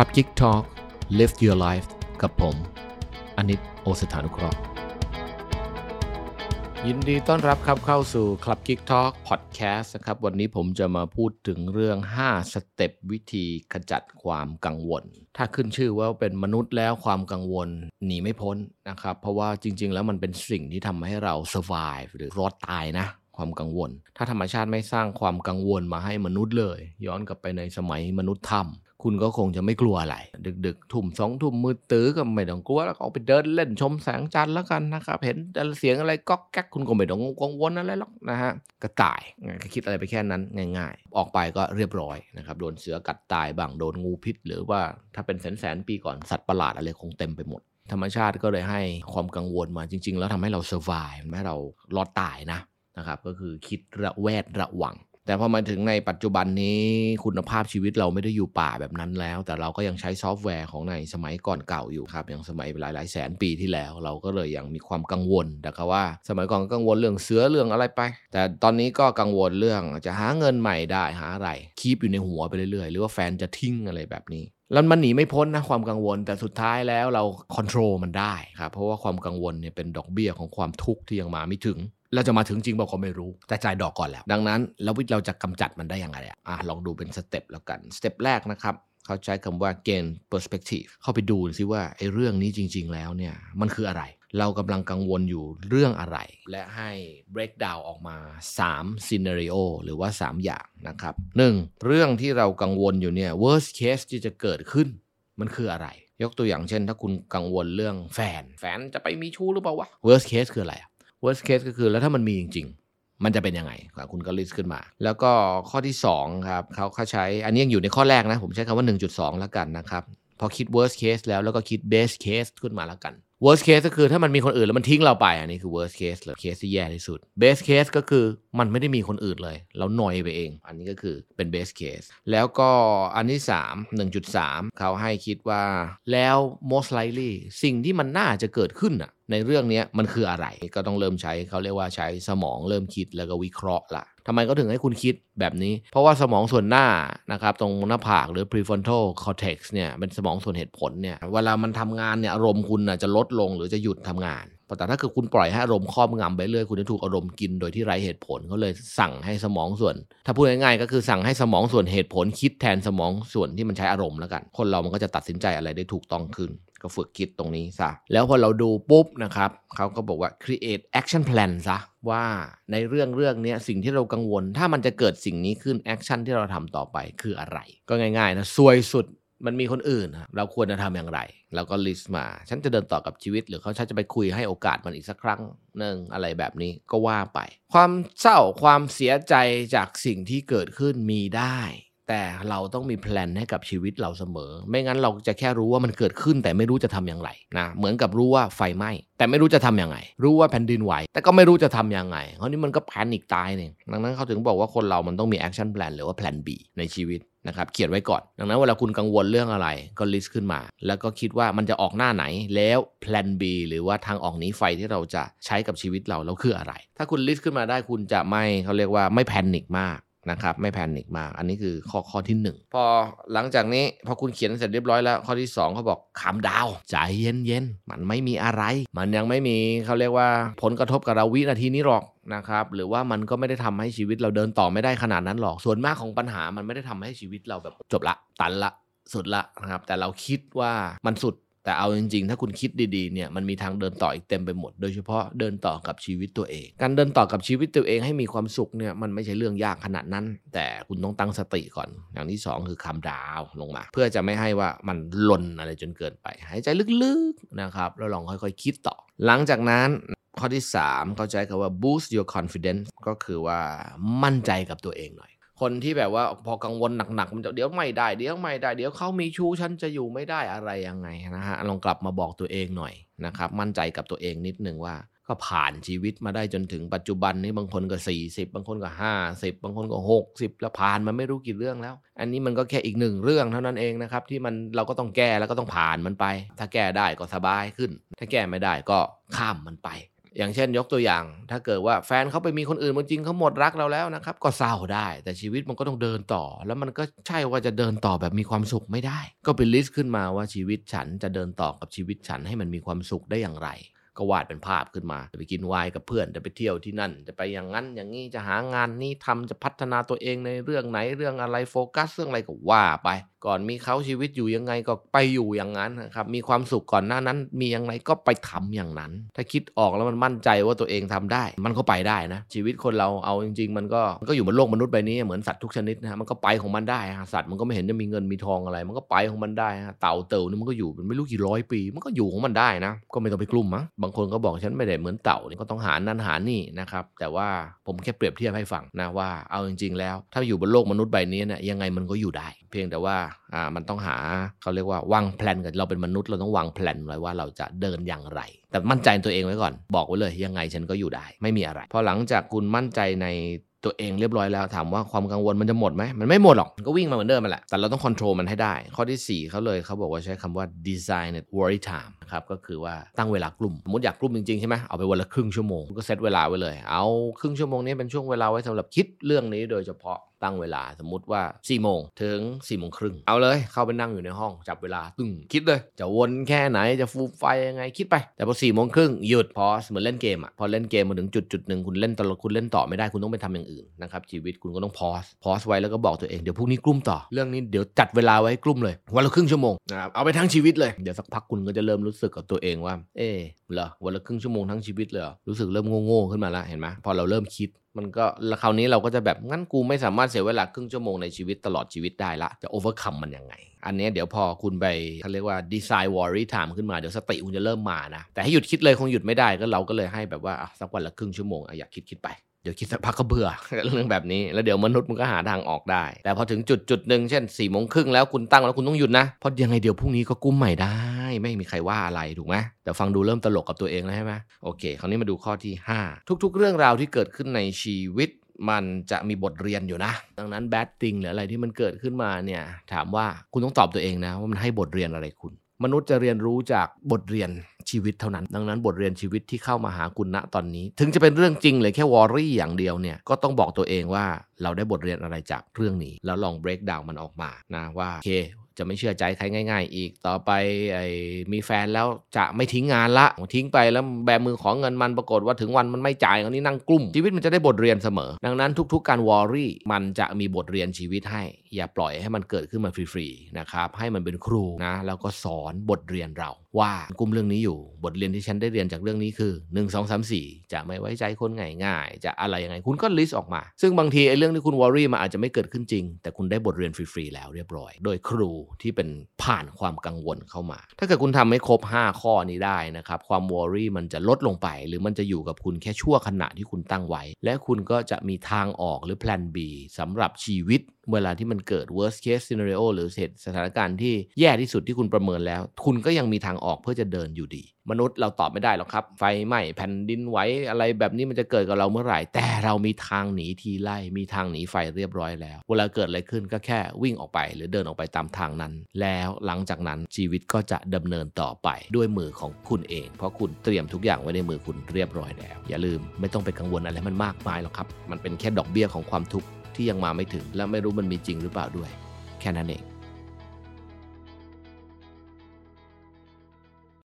ครับ Geek Talk Live Your Life กับผม อนิตโอสถานุเคราะห์ ยินดีต้อนรับครับเข้าสู่ Club Geek Talk Podcast นะครับ วันนี้ผมจะมาพูดถึงเรื่อง 5 สเต็ปวิธีขจัดความกังวล ถ้าขึ้นชื่อว่าเป็นมนุษย์แล้วความกังวลหนีไม่พ้นนะครับ เพราะว่าจริง ๆ แล้วมันเป็นสิ่งที่ทำให้เรา survive หรือรอดตายนะความกังวล ถ้าธรรมชาติไม่สร้างความกังวลมาให้มนุษย์เลย ย้อนกลับไปในสมัยมนุษย์ถ้ำ คุณก็คงจะไม่กลัวอะไร ดึกๆ ทุ่มสองทุ่มมืดตื้อก็ไม่ต้องกลัวแล้วก็ออกไปเดินเล่นชมแสงจันทร์แล้วกันนะครับ เห็นเสียงอะไรก๊อกแก๊กคุณก็ไม่ต้องกังวลอะไรหรอกนะฮะกระต่ายก็คิดอะไรไปแค่นั้นง่าย ๆ ออกไปก็เรียบร้อยนะครับโดนเสือกัดตายบ้างโดนงูพิษ หรือว่าถ้าเป็นแสนๆปีก่อนสัตว์ประหลาดอะไรคงเต็มไปหมดธรรมชาติก็เลยให้ความกังวลมาจริง ๆ แล้วทำให้เราเซอร์ไวทำให้เรารอดตายนะนะครับก็คือคิดระแวดระวัง แต่พอมาถึงในปัจจุบันนี้คุณภาพชีวิตเราไม่ได้อยู่ป่าแบบนั้นแล้ว แต่เราก็ยังใช้ซอฟต์แวร์ของในสมัยก่อนเก่าอยู่ครับอย่างสมัยหลายหลายแสนปีที่แล้ว เราก็เลยยังมีความกังวลแต่คว่า สมัยก่อนกังวลเรื่องเสือเรื่องอะไรไป แต่ตอนนี้ก็กังวลเรื่องจะหาเงินใหม่ได้หาอะไรคีบอยู่ในหัวไปเรื่อยๆ หรือว่าแฟนจะทิ้งอะไรแบบนี้แล้วมันหนีไม่พ้นนะความกังวลแต่สุดท้ายแล้วเราควบคุมมันได้ครับเพราะว่าความกังวลเนี่ยเป็นดอกเบี้ยของความทุกข์ที่ยังมาไม่ถึง เราจะมาถึงจริงบ่เขาไม่รู้แต่จ่ายดอกก่อนแล้ว ดังนั้น แล้ววิธีเราจะกำจัดมันได้ยังไงอะลองดูเป็น step แล้วกัน step แรกนะครับเขาใช้คำว่า gain perspective เข้าไปดูซิว่าไอ้เรื่องนี้จริง ๆ แล้วเนี่ยมันคืออะไร เรากำลังกังวลอยู่เรื่องอะไร และให้ break down ออกมา 3 scenario หรือว่า 3 อย่างนะครับ 1. เรื่องที่เรากังวลอยู่เนี่ย worst case ที่จะเกิดขึ้นมันคืออะไร ยกตัวอย่างเช่น ถ้าคุณกังวลเรื่องแฟน แฟนจะไปมีชู้หรือเปล่าวะ worst case คืออะไร worst case ก็คือแล้วถ้ามันมีจริง ๆ มันจะเป็นยังไงคุณก็ list ขึ้นมา แล้วก็ข้อที่2ครับเขาเขาใช้อันนี้ยังอยู่ในข้อแรกนะ ผมใช้คำว่า 1.2 แล้วกันนะครับ พอคิด worst case แล้วแล้วก็คิด best case ขึ้นมาแล้วกัน worst case ก็คือถ้ามันมีคนอื่นแล้วมันทิ้งเราไปอันนี้คือ worst case เลยเคสที่แย่ที่สุด best case ก็คือมันไม่ได้มีคนอื่นเลย เรานอยด์ไปเอง อันนี้ก็คือเป็น best case แล้วก็อันที่ 3 1.3 เขาให้คิดว่าแล้ว most likely สิ่งที่มันน่าจะเกิดขึ้นอะ ในเรื่องนี้มันคืออะไรก็ต้องเริ่มใช้เขาเรียกว่าใช้สมองเริ่มคิดแล้วก็วิเคราะห์ละทำไมก็ถึงให้คุณคิดแบบนี้ เพราะว่าสมองส่วนหน้านะครับตรงหน้าผากหรือ prefrontal cortex เนี่ยเป็นสมองส่วนเหตุผลเนี่ยเวลามันทำงานเนี่ยอารมณ์คุณจะลดลงหรือจะหยุดทำงาน แต่ถ้าเกิดคุณปล่อยให้อารมณ์ครอบงำไปเรื่อยคุณจะถูกอารมณ์กินโดยที่ไร้เหตุผลเขาเลยสั่งให้สมองส่วน ถ้าพูดง่ายๆก็คือสั่งให้สมองส่วนเหตุผลคิดแทนสมองส่วนที่มันใช้อารมณ์แล้วกัน คนเรามันก็จะตัดสินใจอะไรได้ถูกต้องขึ้น ก็ฝึกคิดตรงนี้ซะแล้วพอเราดูปุ๊บนะครับเขาก็บอกว่า create action plan ซะว่าในเรื่องเรื่องนี้สิ่งที่เรากังวล ถ้ามันจะเกิดสิ่งนี้ขึ้น action ที่เราทำต่อไปคืออะไร ก็ง่ายๆนะซวยสุด มันมีคนอื่น เราควรจะทำอย่างไร เราก็ list มา ฉันจะเดินต่อกับชีวิต หรือเขาฉันจะไปคุยให้โอกาสมันอีกสักครั้งหนึ่งอะไรแบบนี้ก็ว่าไป ความเศร้าความเสียใจจากสิ่งที่เกิดขึ้นมีได้ แต่เราต้องมี plan ให้กับชีวิตเราเสมอ ไม่งั้นเราจะแค่รู้ว่ามันเกิดขึ้น แต่ไม่รู้จะทำอย่างไรนะเหมือนกับรู้ว่าไฟไหม้แต่ไม่รู้จะทำยังไง รู้ว่าแผ่นดินไหว แต่ก็ไม่รู้จะทำยังไง เพราะนี่มันก็ panic ตายเนี่ยดังนั้นเขาถึงบอกว่าคนเรามันต้องมี action plan หรือว่า plan B ในชีวิต นะครับเขียนไว้ก่อน ดังนั้นเวลาคุณกังวลเรื่องอะไรก็ list ขึ้นมา แล้วก็คิดว่ามันจะออกหน้าไหนแล้วแพลน B หรือว่าทางออกนี้ไฟที่เราจะใช้กับชีวิตเราแล้วคืออะไร ถ้าคุณ list ขึ้นมาได้คุณจะไม่เขาเรียกว่าไม่ panic มาก นะครับไม่ panic มาก อันนี้คือข้อข้อที่ 1 พอหลังจากนี้พอคุณเขียนเสร็จเรียบร้อยแล้ว ข้อที่ 2เขาบอก calm down ใจเย็นเย็นมันไม่มีอะไร มันยังไม่มีเขาเรียกว่าผลกระทบกับเราวินาทีนี้หรอกนะครับหรือว่ามันก็ไม่ได้ทำให้ชีวิตเราเดินต่อไม่ได้ขนาดนั้นหรอก ส่วนมากของปัญหามันไม่ได้ทำให้ชีวิตเราแบบจบละตันละสุดละนะครับแต่เราคิดว่ามันสุด แต่เอาจริงๆ ถ้าคุณคิดดีๆ เนี่ยมันมีทางเดินต่ออีกเต็มไปหมด โดยเฉพาะเดินต่อกับชีวิตตัวเอง การเดินต่อกับชีวิตตัวเองให้มีความสุขเนี่ยมันไม่ใช่เรื่องยากขนาดนั้น แต่คุณต้องตั้งสติก่อน อย่างที่ 2 คือคำดาวลงมา เพื่อจะไม่ให้ว่ามันหล่นอะไรจนเกินไป หายใจลึกๆนะครับแล้วลองค่อยๆ คิดต่อ หลังจากนั้นข้อที่3เขาใช้คำว่า boost your confidence ก็คือว่ามั่นใจกับตัวเองหน่อย คนที่แบบว่าพอกังวลหนักๆมันจะเดี๋ยวไม่ได้ เดี๋ยวไม่ได้ เดี๋ยวเขามีชู้ฉันจะอยู่ไม่ได้อะไรยังไงนะฮะลองกลับมาบอกตัวเองหน่อยนะครับ มั่นใจกับตัวเองนิดนึงว่า ก็ผ่านชีวิตมาได้จนถึงปัจจุบันนี้บางคนก็ 40 บางคนก็ 50 บางคนก็ 60 แล้วผ่านมาไม่รู้กี่เรื่องแล้ว อันนี้มันก็แค่อีกหนึ่งเรื่องเท่านั้นเองนะครับที่มันเราก็ต้องแก้แล้วก็ต้องผ่านมันไป ถ้าแก้ได้ก็สบายขึ้น ถ้าแก้ไม่ได้ก็ข้ามมันไป อย่างเช่นยกตัวอย่าง ถ้าเกิดว่าแฟนเขาไปมีคนอื่นจริงเขาหมดรักเราแล้วนะครับ ก็เศร้าได้ แต่ชีวิตมันก็ต้องเดินต่อ แล้วมันก็ใช่ว่าจะเดินต่อแบบมีความสุขไม่ได้ ก็เป็น list ขึ้นมาว่าชีวิตฉันจะเดินต่อกับชีวิตฉันให้มันมีความสุขได้อย่างไร ก็วาดเป็นภาพขึ้นมา จะไปกินไวน์กับเพื่อนจะไปเที่ยวที่นั่น จะไปอย่างนั้นอย่างนี้จะหางานนี้ทำจะพัฒนาตัวเองในเรื่องไหนเรื่องอะไรโฟกัสเรื่องอะไรก็ว่าไปก่อนมีเขาชีวิตอยู่ยังไงก็ไปอยู่อย่างนั้นนะครับ มีความสุขก่อนหน้านั้น มีอย่างไรก็ไปทำอย่างนั้น ถ้าคิดออกแล้วมันมั่นใจว่าตัวเองทำได้ มันก็ไปได้นะ ชีวิตคนเราเอาจริง ๆ มันก็มันก็อยู่บนโลกมนุษย์ใบนี้เหมือนสัตว์ทุกชนิดนะมันก็ไปของมันได้สัตว์มันก็ไม่เห็นจะมีเงินมีทองอะไร มันก็ไปของมันได้เต่าเต่านี่มันก็อยู่เป็นไม่รู้กี่ร้อยปี มันก็อยู่ของมันได้นะ ก็ไม่ต้องไปกลุ่มมั้งบางคนก็บอกฉันไม่ได้เหมือนเต่านี่ก็ต้องหานั่นหานี่นะครับแต่ว่าผมแค่เปรียบเทียบให้ฟังนะว่าเอาจริง ๆ แล้ว ถ้าอยู่บนโลกมนุษย์ใบนี้เนี่ยยังไงมันก็อยู่ได้ เพียงแต่ว่าอ่ามันต้องหาเขาเรียกว่าวางแผนกันเราเป็นมนุษย์เราต้องวางแผนไว้ว่าเราจะเดินอย่างไร แต่มั่นใจตัวเองไว้ก่อน บอกไว้เลยยังไงฉันก็อยู่ได้ ไม่มีอะไร พอหลังจากคุณมั่นใจในตัวเองเรียบร้อยแล้วถามว่าความกังวลมันจะหมดไหมมันไม่หมดหรอกมันก็วิ่งมาเหมือนเดิมมาแหละแต่เราต้องควบคุมมันให้ได้ ข้อที่ 4เขาเลยเขาบอกว่าใช้คำว่า design worry time ครับก็คือว่าตั้งเวลากลุ่มสมมติอยากกลุ่มจริงๆใช่ไหมเอาไปวันละครึ่งชั่วโมงก็เซตเวลาไว้เลย เอาครึ่งชั่วโมงนี้เป็นช่วงเวลาไว้สำหรับคิดเรื่องนี้โดยเฉพาะ ตั้งเวลาสมมุติว่า4ี่โมงถึง4ี่โมงครึ่งเอาเลยเข้าไปนั่งอยู่ในห้องจับเวลาตึงคิดเลย จะวนแค่ไหนจะฟูไฟยังไงคิดไป แต่พอสี่โมงครึ่งหยุดพอเหมือนเล่นเกมอะพอเล่นเกมมาถึงจุดจุดหนึ่งคุณเล่นตลอดคุณเล่นต่อไม่ได้คุณต้องไปทำอย่างอื่นนะครับชีวิตคุณก็ต้องพอสพอสไว้แล้วก็บอกตัวเองเดี๋ยวพรุ่งนี้กลุ่มต่อเรื่องนี้เดี๋ยวจัดเวลาไว้กลุ่มเลยวันละครึ่งชั่วโมงนะครับเอาไปทั้งชีวิตเลยเดี๋ยวสักพักคุณก็จะเริ่มรู้สึกกับตัวเองว่า เออเหรอวันละครึ่งชั่วโมงทั้งชีวิตเลยรู้สึกเริ่มโง่ๆขึ้นมาแล้วเห็นไหมพอเราเริ่มคิด มันก็แล้วคราวนี้เราก็จะแบบงั้นกูไม่สามารถเสียเวลาครึ่งชั่วโมงในชีวิตตลอดชีวิตได้ละจะ overcome มันยังไง อันนี้เดี๋ยวพอคุณไปเขาเรียกว่า design worry time ขึ้นมาเดี๋ยวสติคุณจะเริ่มมานะ แต่ให้หยุดคิดเลยคงหยุดไม่ได้ก็เราก็เลยให้แบบว่าสักวันละครึ่งชั่วโมงอยากคิดคิดไปเดี๋ยวคิดสักพักก็เบื่อเรื่องแบบนี้แล้วเดี๋ยวมนุษย์มันก็หาทางออกได้ แต่พอถึงจุดจุดหนึ่งเช่น4ี่โมงครึ่งแล้วคุณตั้งแล้วคุณต้องหยุดนะเพราะยังไงเดี๋ยวพรุ่งนี้ก็กลุ้มใหม่ได้ ไม่มีใครว่าอะไรถูกไหมแต่ฟังดูเริ่มตลกกับตัวเองแล้วใช่ไหมโอเค คราวนี้มาดูข้อที่ 5 ทุก ๆ เรื่องราวที่เกิดขึ้นในชีวิตมันจะมีบทเรียนอยู่นะ ดังนั้นแบดติงหรืออะไรที่มันเกิดขึ้นมาเนี่ย ถามว่าคุณต้องตอบตัวเองนะว่ามันให้บทเรียนอะไรคุณ มนุษย์จะเรียนรู้จากบทเรียนชีวิตเท่านั้น ดังนั้นบทเรียนชีวิตที่เข้ามาหาคุณณตอนนี้ ถึงจะเป็นเรื่องจริงเลยแค่วอรี่อย่างเดียวเนี่ยก็ต้องบอกตัวเองว่าเราได้บทเรียนอะไรจากเรื่องนี้ แล้วลอง break down มันออกมานะว่าโอเค จะไม่เชื่อใจใครง่าย ๆ อีกต่อไปไอ้มีแฟนแล้วจะไม่ทิ้งงานละทิ้งไปแล้วแบมือขอเงินมันปรากฏว่าถึงวันมันไม่จ่ายอันนี้นั่งกลุ้ม ชีวิตมันจะได้บทเรียนเสมอ ดังนั้นทุก ๆ การ worry มันจะมีบทเรียนชีวิตให้ อย่าปล่อยให้มันเกิดขึ้นมาฟรีๆนะครับให้มันเป็นครูนะแล้วก็สอนบทเรียนเรา ว่ากลุ้มเรื่องนี้อยู่ บทเรียนที่ฉันได้เรียนจากเรื่องนี้คือ 1 2 3 4 จะไม่ไว้ใจคนง่ายๆ จะอะไรยังไง คุณก็ list ออกมา ซึ่งบางทีไอ้เรื่องที่คุณ worry มาอาจจะไม่เกิดขึ้นจริง แต่คุณได้บทเรียนฟรีๆแล้วเรียบร้อย โดยครูที่เป็นผ่านความกังวลเข้ามา ถ้าเกิดคุณทำไม่ครบ 5 ข้อนี้ได้นะครับความวอรี่มันจะลดลงไป หรือมันจะอยู่กับคุณแค่ชั่วขณะที่คุณตั้งไว้ และคุณก็จะมีทางออกหรือแพลน B สำหรับชีวิต เวลาที่มันเกิด worst case scenario หรือสถานการณ์ที่แย่ที่สุดที่คุณประเมินแล้ว คุณก็ยังมีทางออกเพื่อจะเดินอยู่ดี มนุษย์เราตอบไม่ได้หรอกครับ ไฟไหม้แผ่นดินไหวอะไรแบบนี้มันจะเกิดกับเราเมื่อไหร่ แต่เรามีทางหนีทีไล่ มีทางหนีไฟเรียบร้อยแล้ว เวลาเกิดอะไรขึ้นก็แค่วิ่งออกไป หรือเดินออกไปตามทางนั้น แล้วหลังจากนั้นชีวิตก็จะดำเนินต่อไปด้วยมือของคุณเอง เพราะคุณเตรียมทุกอย่างไว้ในมือคุณเรียบร้อยแล้ว อย่าลืมไม่ต้องไปกังวลอะไรมันมากมายหรอกครับ มันเป็นแค่ดอกเบี้ยของความทุกข์ ที่ยังมาไม่ถึง และไม่รู้มันมีจริงหรือเปล่าด้วย แค่นั้นเอง